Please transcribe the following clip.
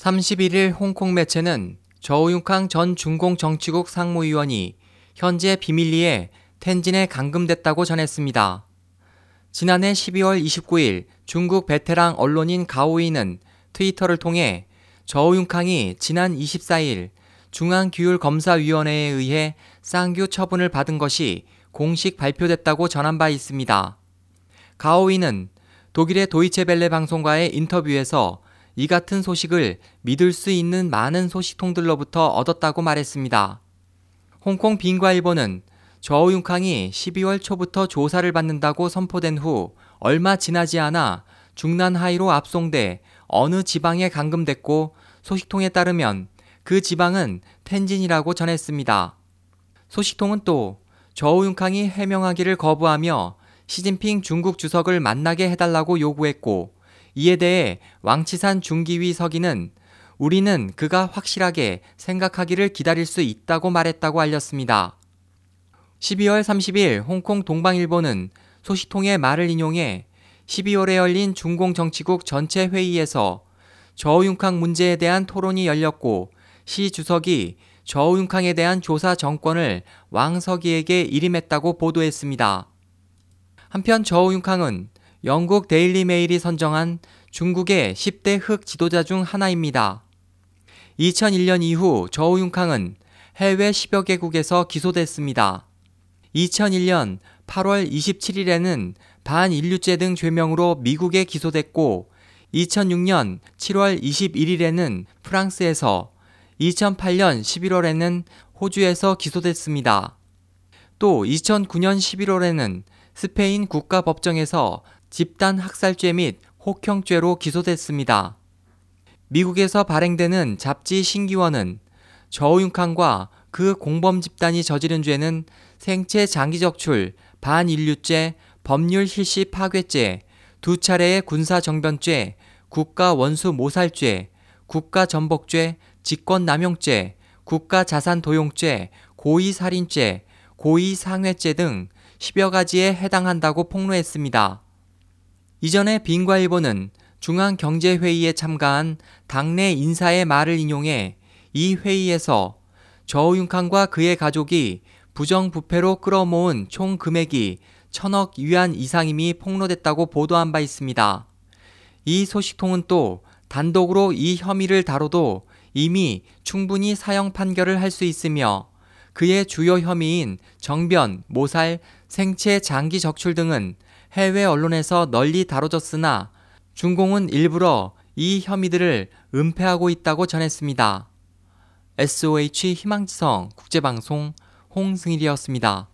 31일 홍콩 매체는 저우융캉 전 중공 정치국 상무위원이 현재 비밀리에 텐진에 감금됐다고 전했습니다. 지난해 12월 29일 중국 베테랑 언론인 가오이는 트위터를 통해 저우융캉이 지난 24일 중앙규율검사위원회에 의해 쌍규 처분을 받은 것이 공식 발표됐다고 전한 바 있습니다. 가오이는 독일의 도이체벨레 방송과의 인터뷰에서 이 같은 소식을 믿을 수 있는 많은 소식통들로부터 얻었다고 말했습니다. 홍콩 빈과일보는 저우융캉이 12월 초부터 조사를 받는다고 선포된 후 얼마 지나지 않아 중난 하이로 압송돼 어느 지방에 감금됐고 소식통에 따르면 그 지방은 텐진이라고 전했습니다. 소식통은 또 저우융캉이 해명하기를 거부하며 시진핑 중국 주석을 만나게 해달라고 요구했고 이에 대해 왕치산 중기위 서기는 우리는 그가 확실하게 생각하기를 기다릴 수 있다고 말했다고 알렸습니다. 12월 30일 홍콩 동방일보는 소식통의 말을 인용해 12월에 열린 중공 정치국 전체 회의에서 저우융캉 문제에 대한 토론이 열렸고 시 주석이 저우융캉에 대한 조사 정권을 왕석이에게 일임했다고 보도했습니다. 한편 저우융캉은 영국 데일리 메일이 선정한 중국의 10대 흑 지도자 중 하나입니다. 2001년 이후 저우융캉은 해외 10여 개국에서 기소됐습니다. 2001년 8월 27일에는 반인류죄 등 죄명으로 미국에 기소됐고 2006년 7월 21일에는 프랑스에서 2008년 11월에는 호주에서 기소됐습니다. 또 2009년 11월에는 스페인 국가법정에서 집단 학살죄 및 혹형죄로 기소됐습니다. 미국에서 발행되는 잡지 신기원은 저우융칸과 그 공범 집단이 저지른 죄는 생체 장기 적출, 반인류죄, 법률 실시 파괴죄, 두 차례의 군사 정변죄, 국가 원수 모살죄, 국가 전복죄, 직권 남용죄, 국가 자산 도용죄, 고의 살인죄, 고의 상해죄 등 10여 가지에 해당한다고 폭로했습니다. 이전에 빈과일보는 중앙경제회의에 참가한 당내 인사의 말을 인용해 이 회의에서 저우융칸과 그의 가족이 부정부패로 끌어모은 총 금액이 천억 위안 이상임이 폭로됐다고 보도한 바 있습니다. 이 소식통은 또 단독으로 이 혐의를 다뤄도 이미 충분히 사형 판결을 할 수 있으며 그의 주요 혐의인 정변, 모살, 생체 장기 적출 등은 해외 언론에서 널리 다뤄졌으나 중공은 일부러 이 혐의들을 은폐하고 있다고 전했습니다. SOH 희망지성 국제방송 홍승일이었습니다.